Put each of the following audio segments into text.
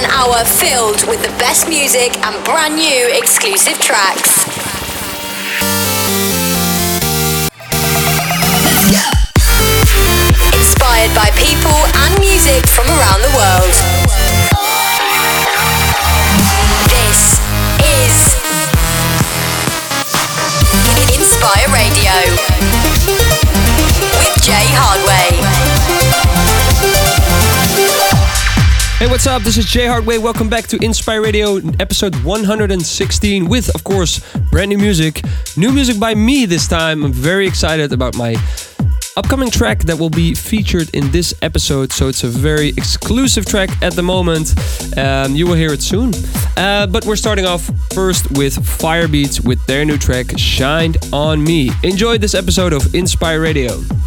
one hour filled with the best music and brand new exclusive tracks. Inspired by people and music from around the world. This is Inspire Radio with Jay Hardway. What's up? This is Jay Hardway. Welcome back to Inspire Radio, episode 116, with, of course, brand new music. New music by me this time. I'm very excited about my upcoming track that will be featured in this episode. So it's a very exclusive track at the moment. Um, you will hear it soon. Uh, but we're starting off first with Firebeatz with their new track, Shined on Me. Enjoy this episode of Inspire Radio. Radio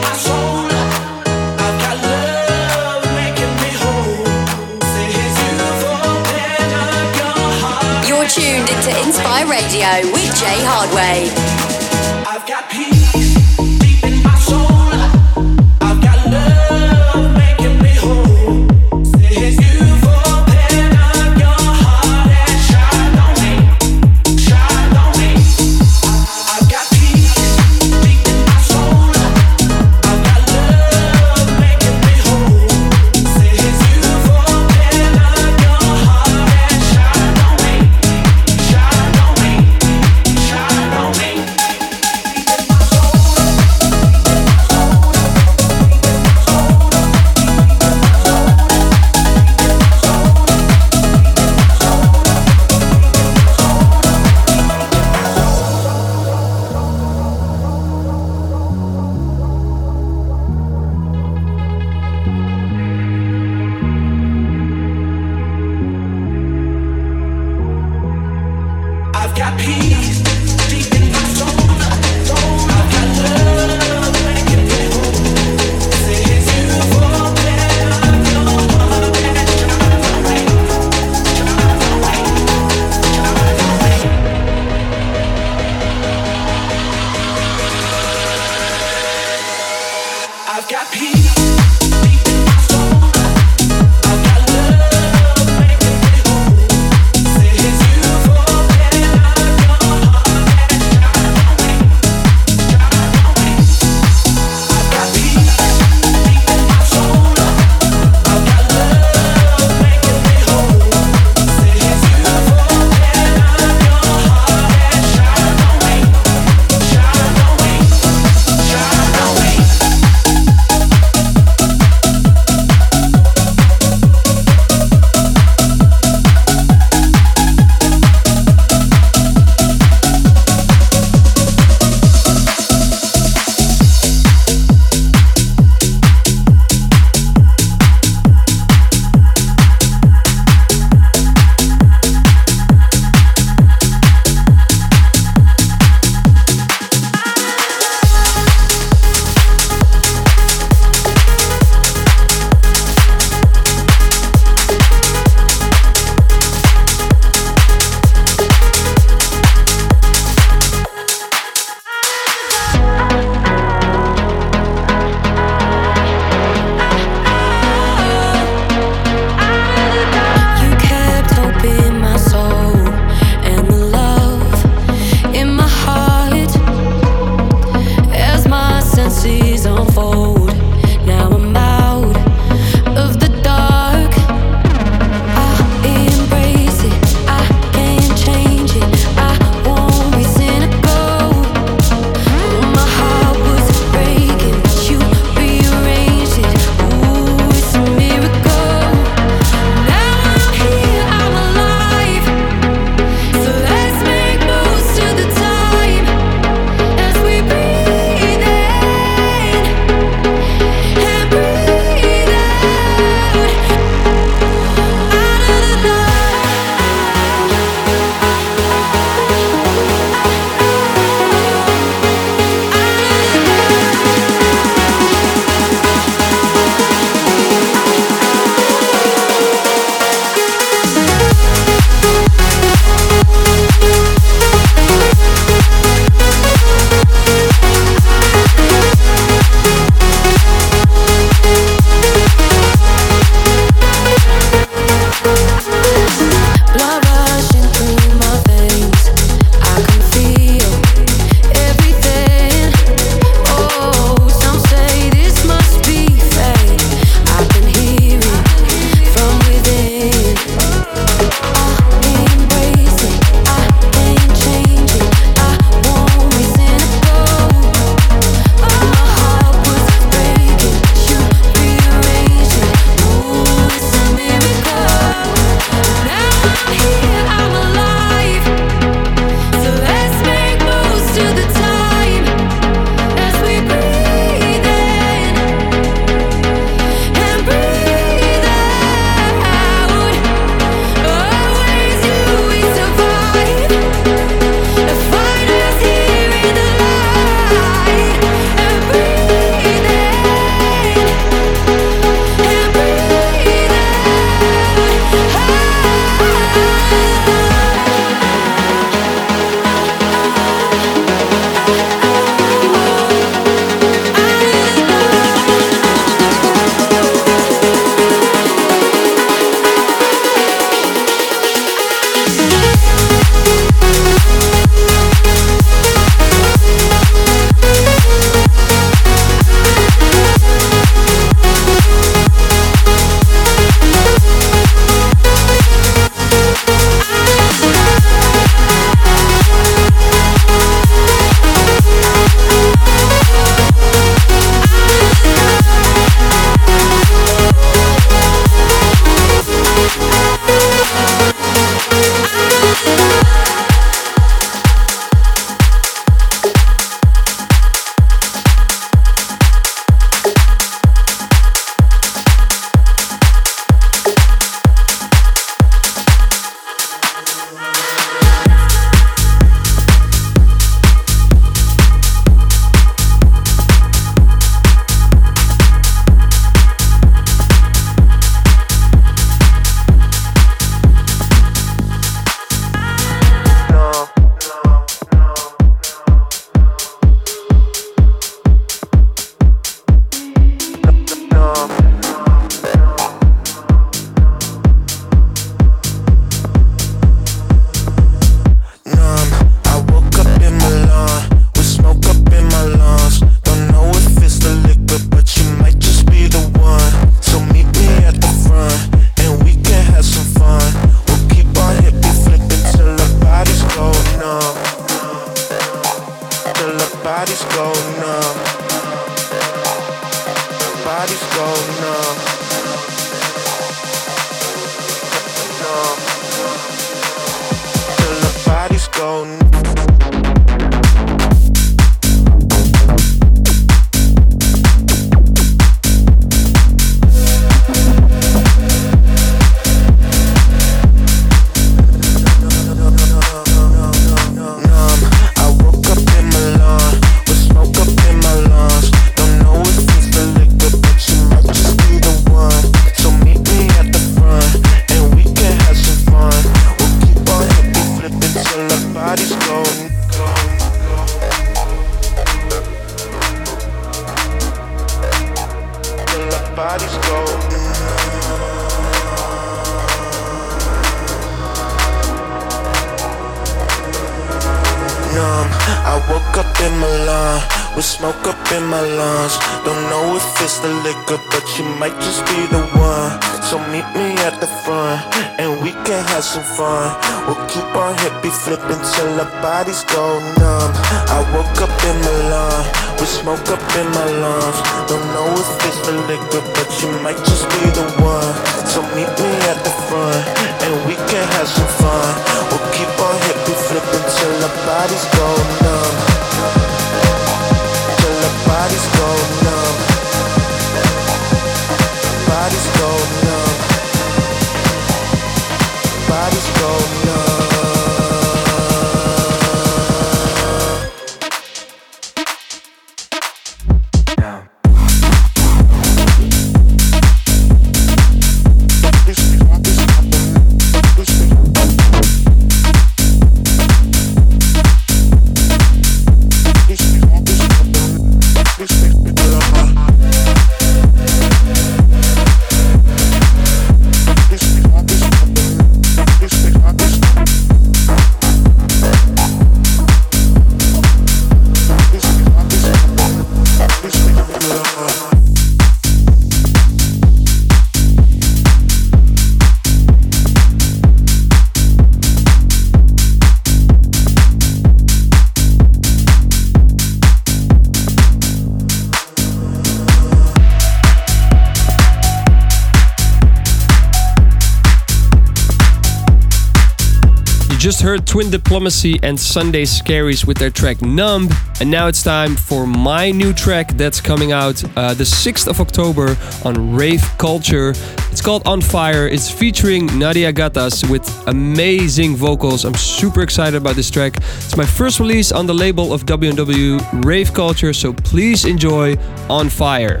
just heard Twin Diplomacy and Sunday Scaries with their track Numb. And now it's time for my new track that's coming out uh, the 6th of October on Rave Culture. It's called On Fire. It's featuring Nadia Gattas with amazing vocals. I'm super excited about this track. It's my first release on the label of W&W Rave Culture, so please enjoy On Fire.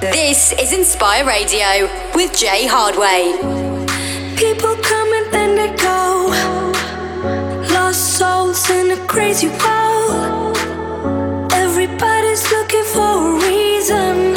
This is Inspire Radio with Jay Hardway. In a crazy world. Everybody's looking for a reason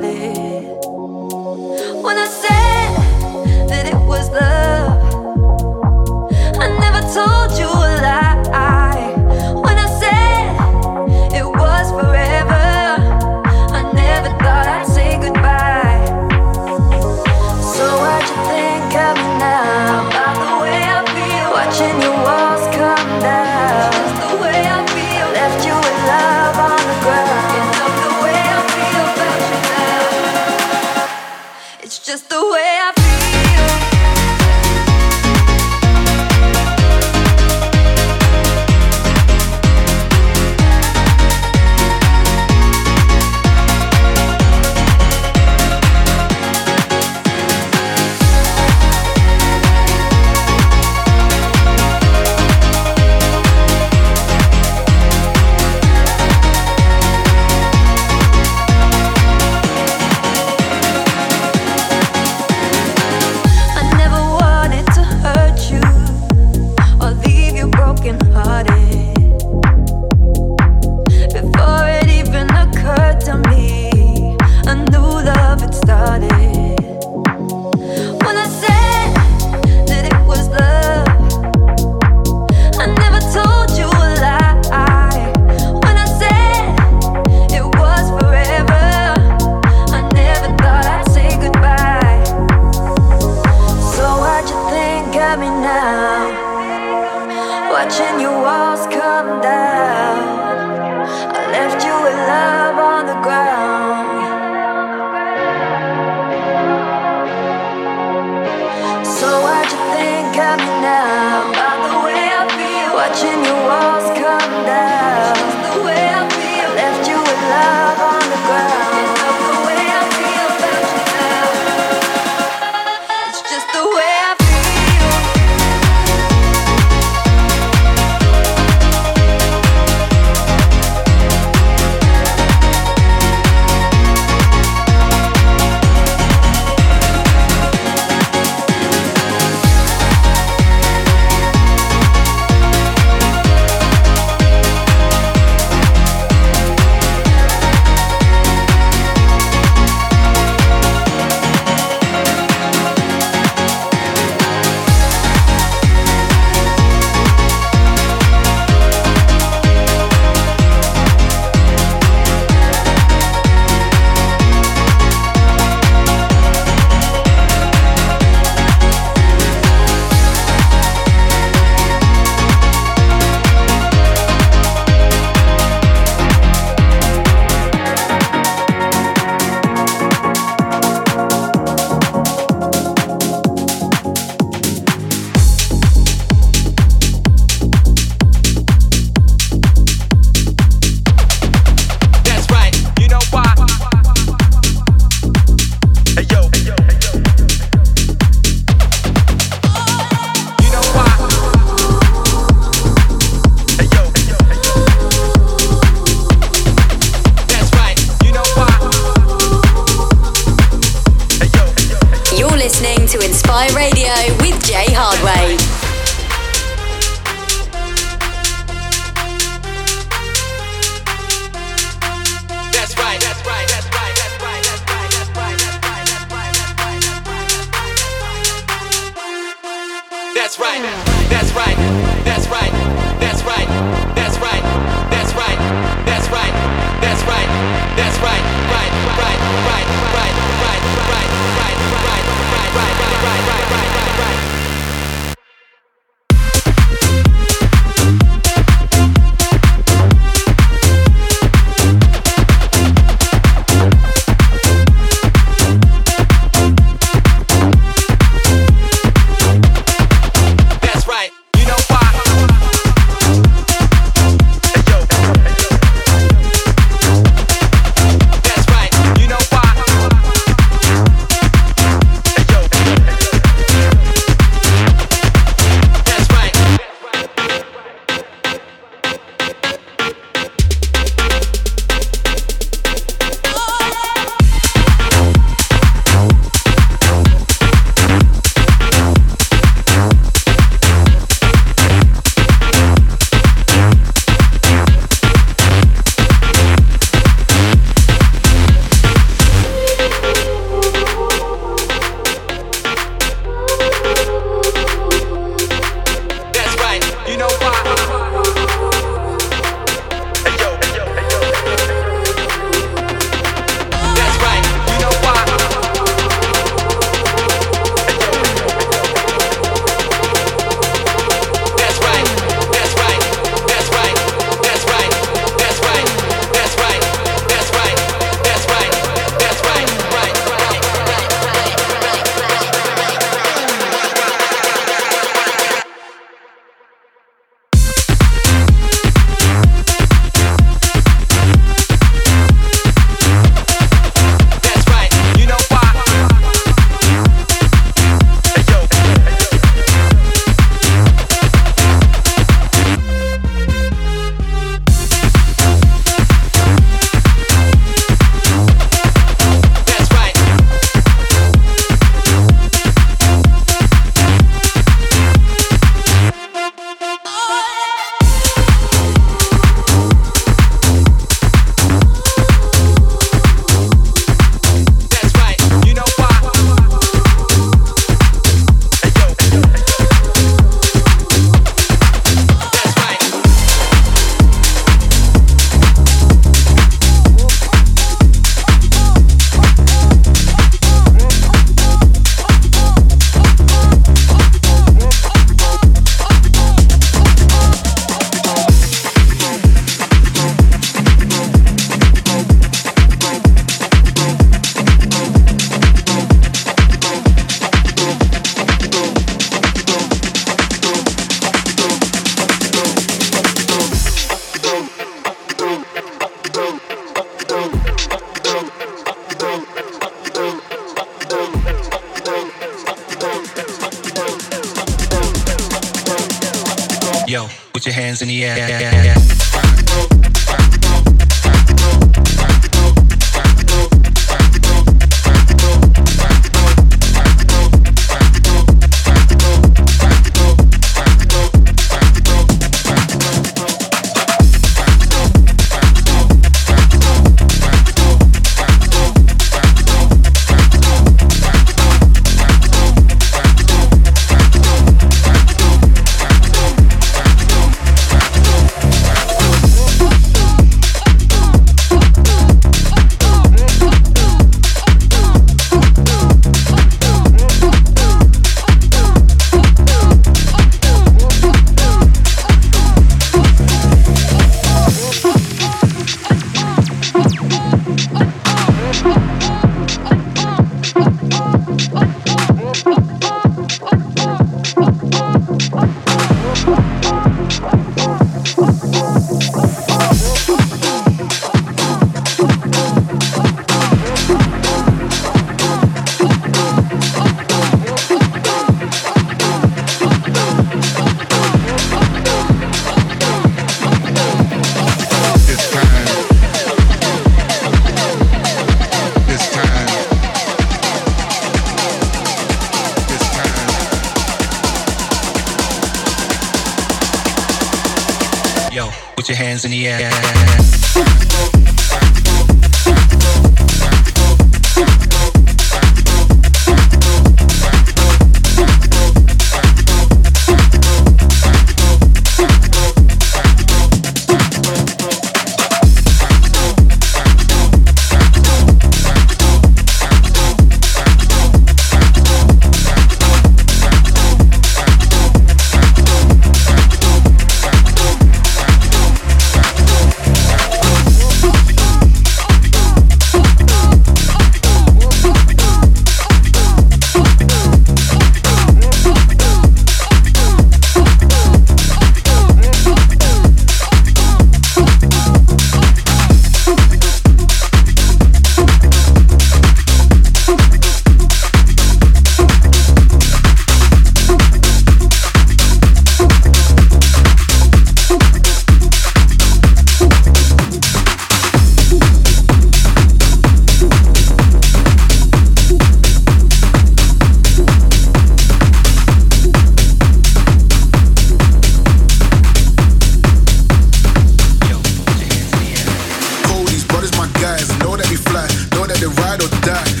die.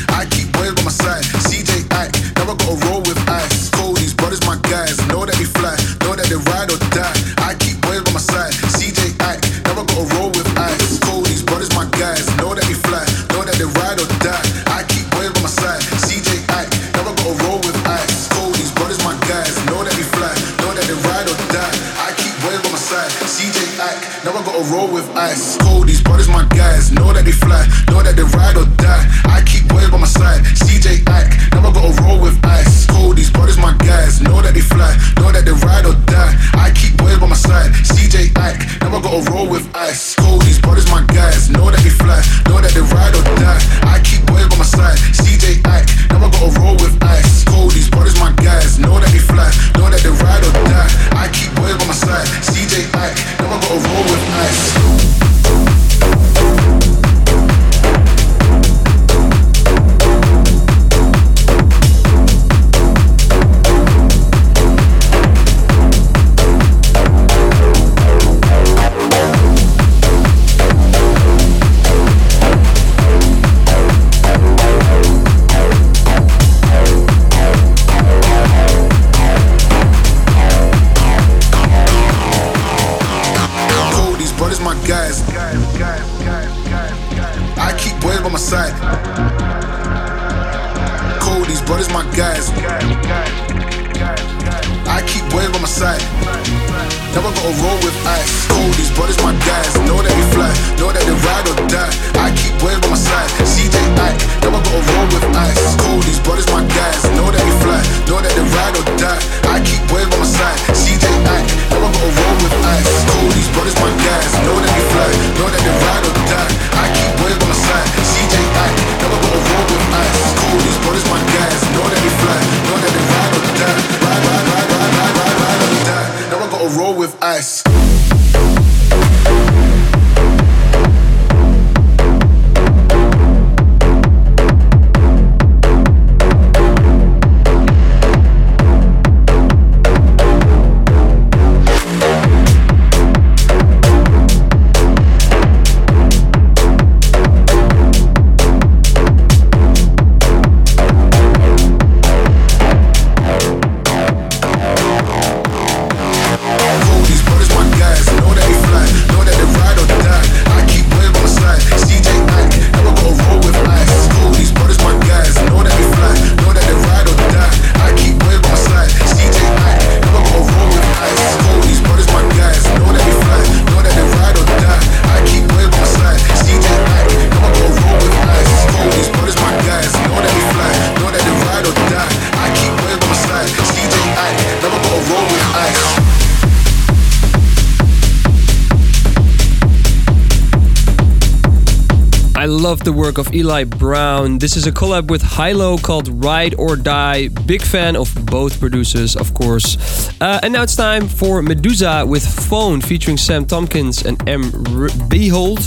work of Eli Brown. This is a collab with HI-LO called Ride or Die. Big fan of both producers, of course. Uh, and now it's time for Meduza with Phone featuring Sam Tompkins and M. R- Beihold.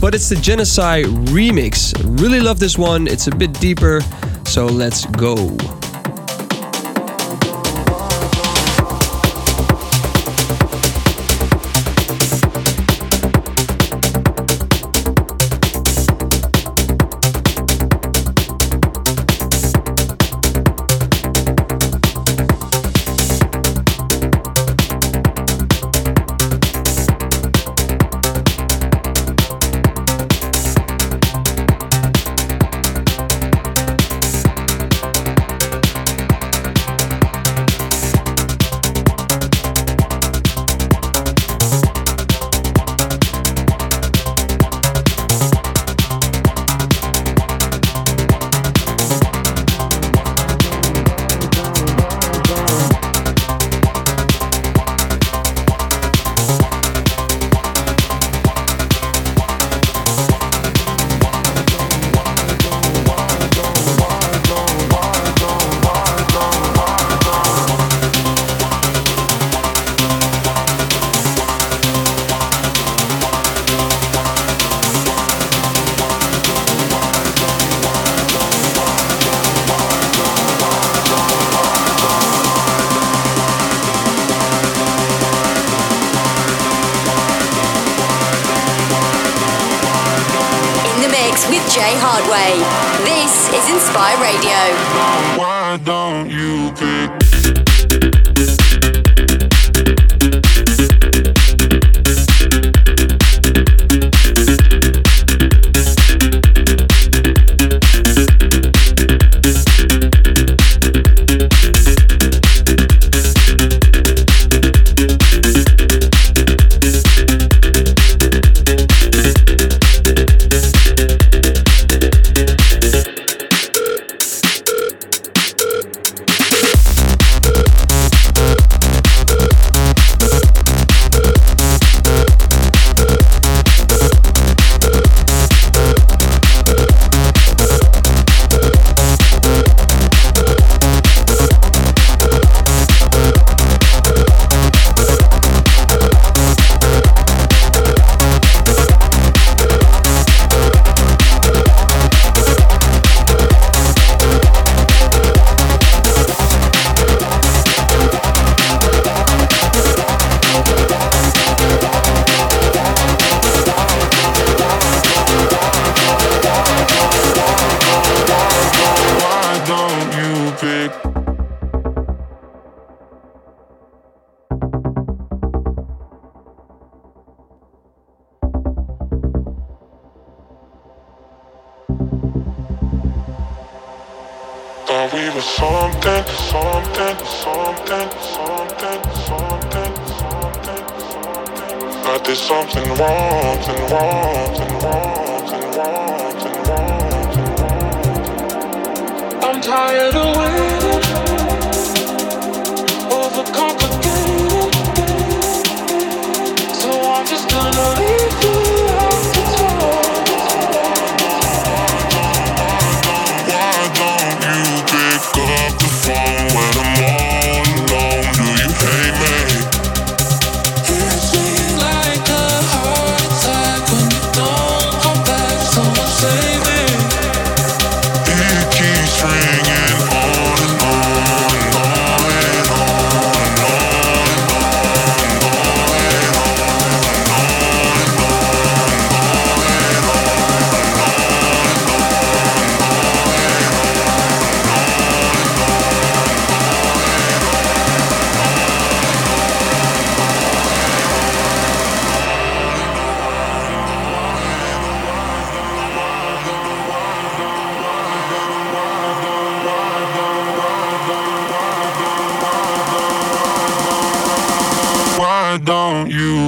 But it's the GENESI remix. Really love this one, it's a bit deeper. So let's go.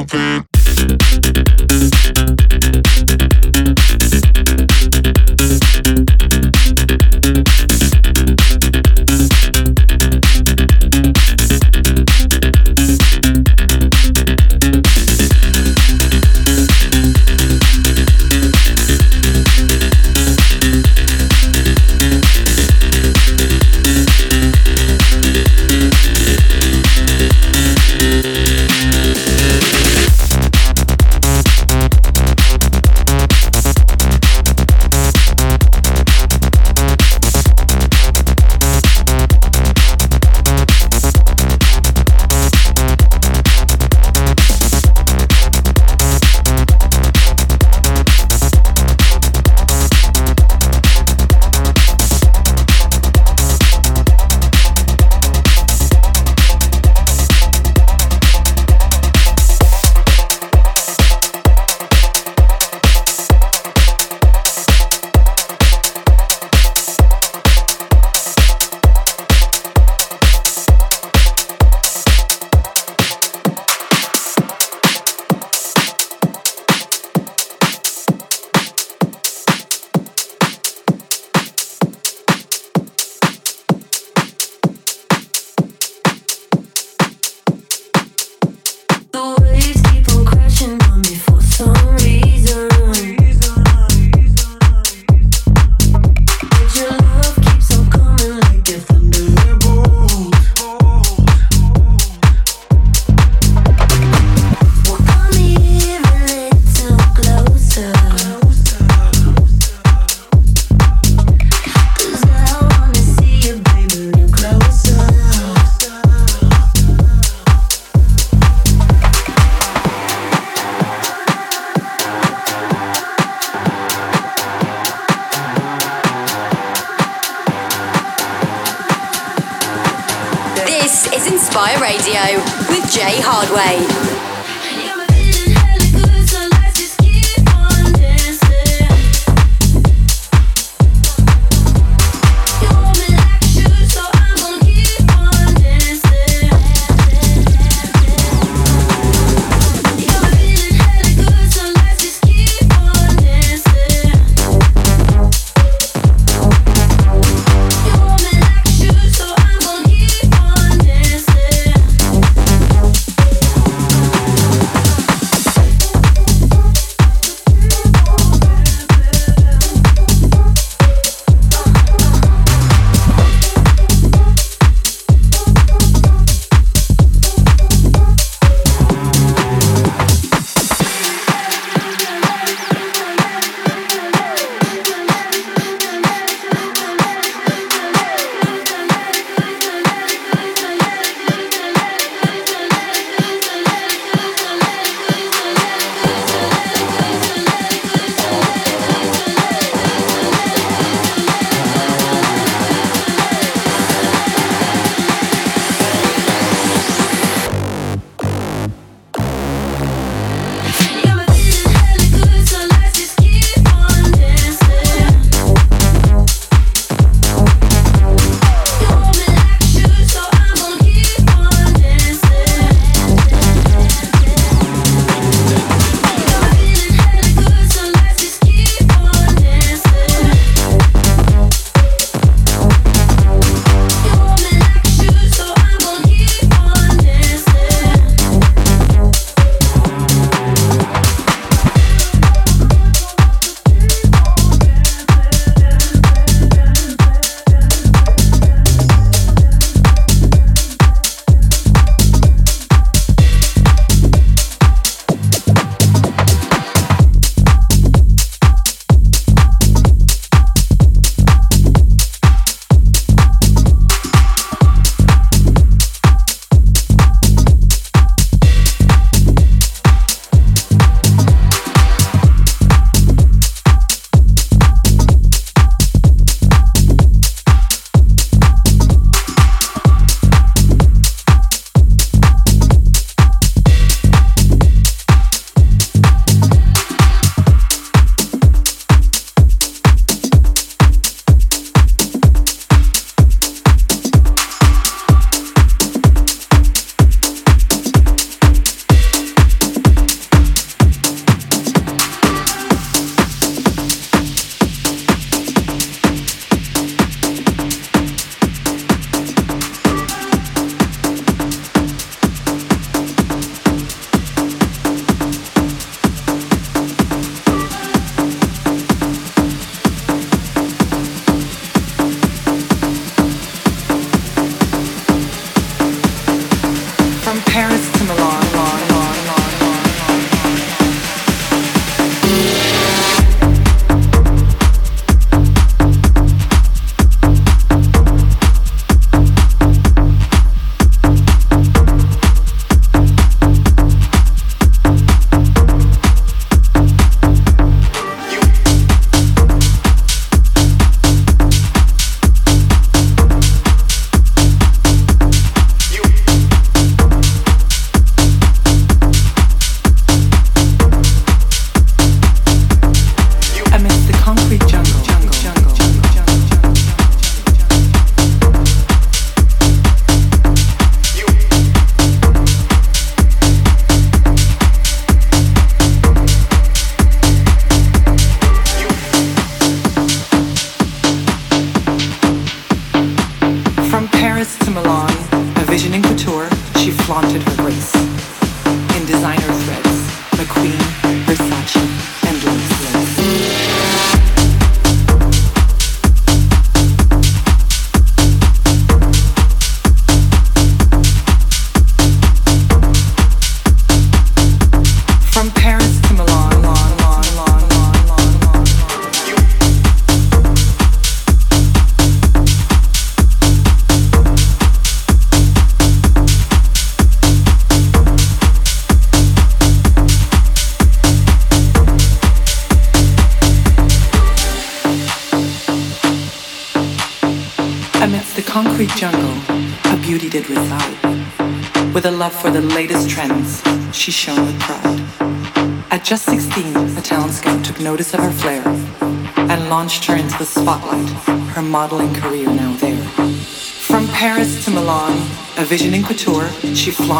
Don't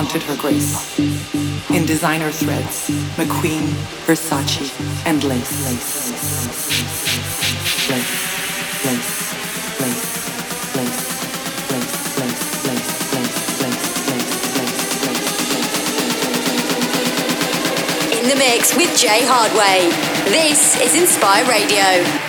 flaunted her grace. In designer threads, McQueen, Versace, and lace. lace. In the mix with Jay Hardway. This is Inspire Radio.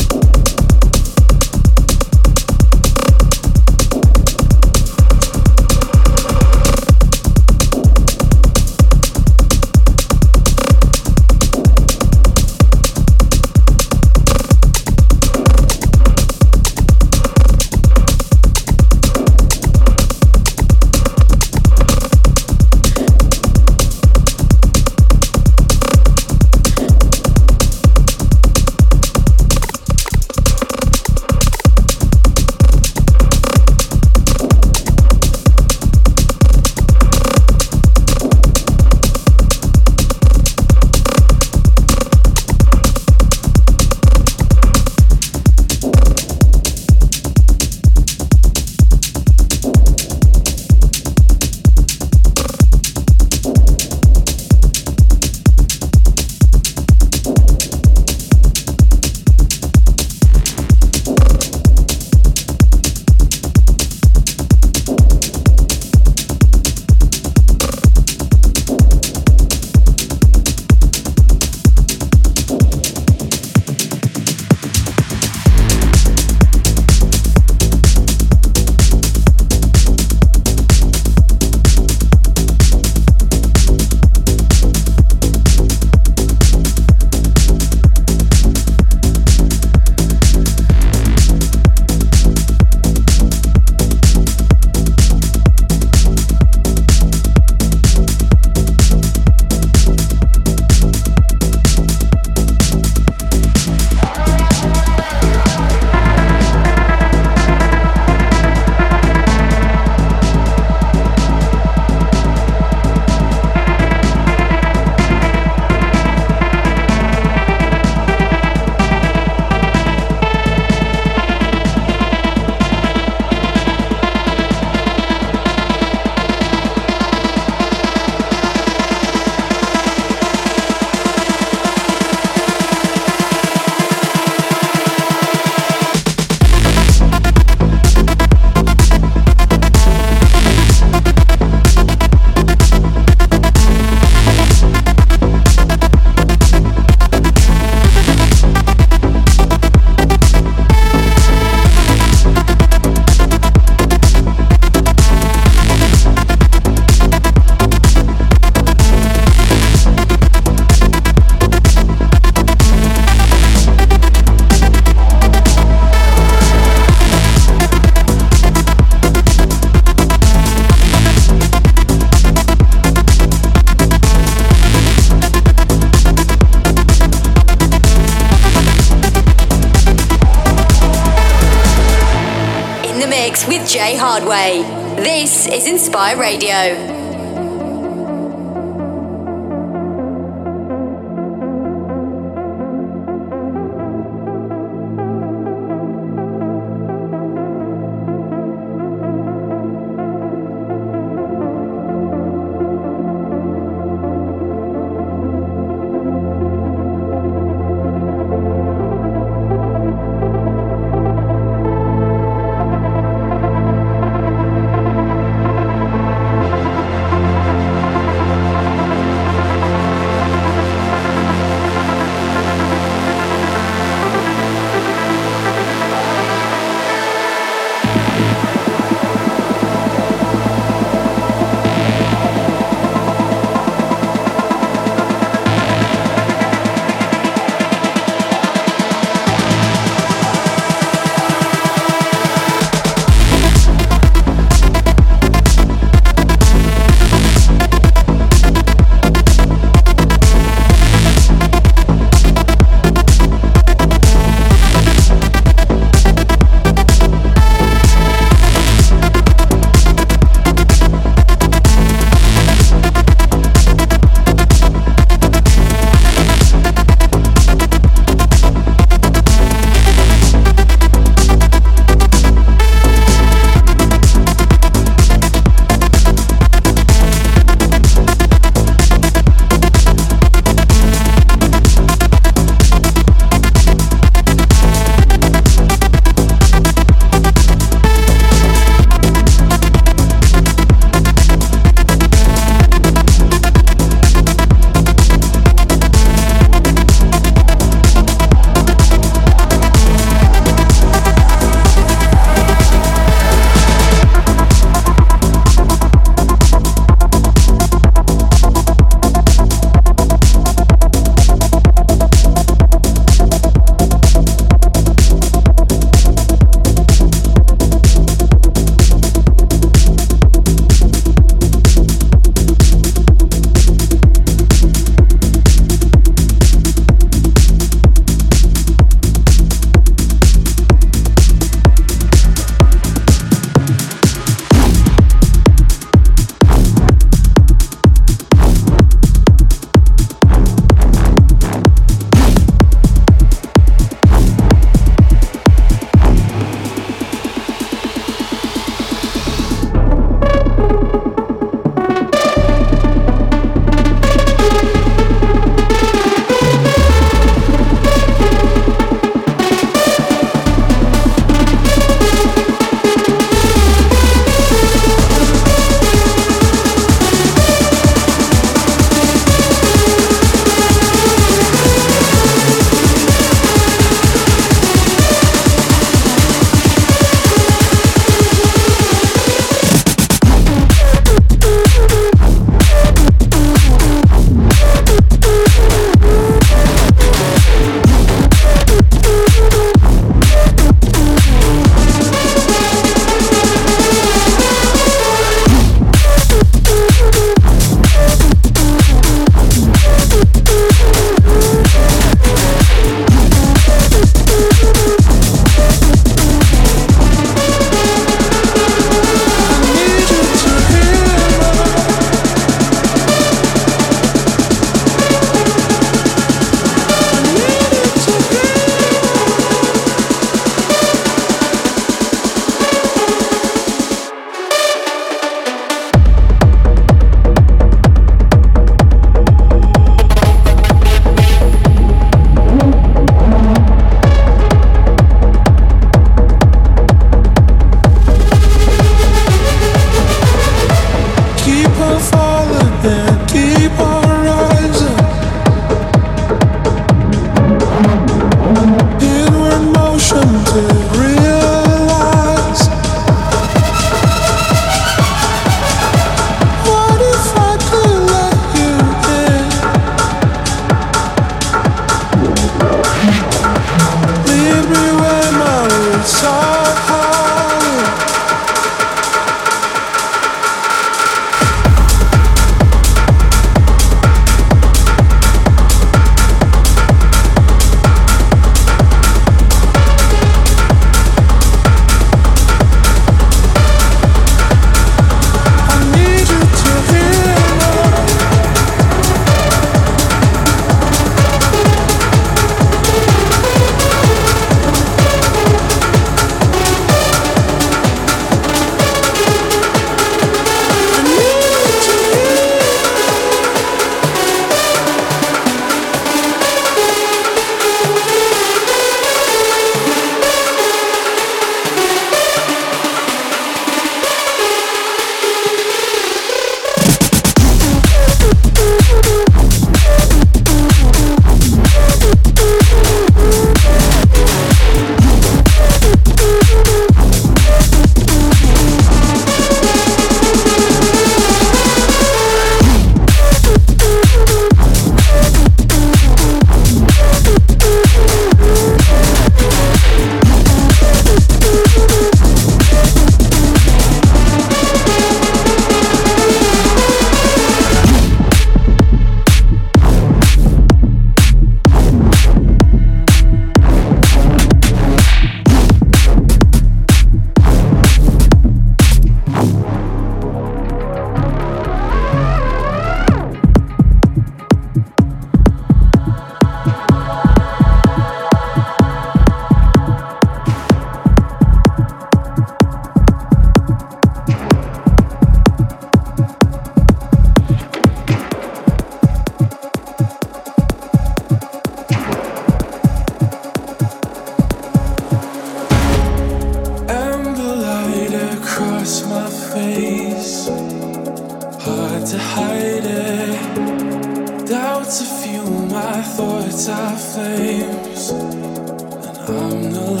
I'm the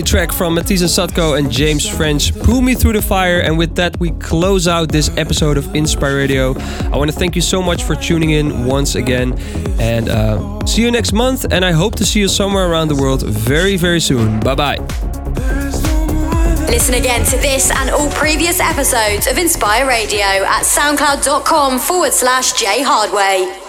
Lovely track from Matisse and Sadko and James French. Pull me through the fire. And with that, we close out this episode of Inspire Radio. I want to thank you so much for tuning in once again. And uh, see you next month. And I hope to see you somewhere around the world very, very soon. Bye bye. Listen again to this and all previous episodes of Inspire Radio at soundcloud.com forward slash Jay Hardway.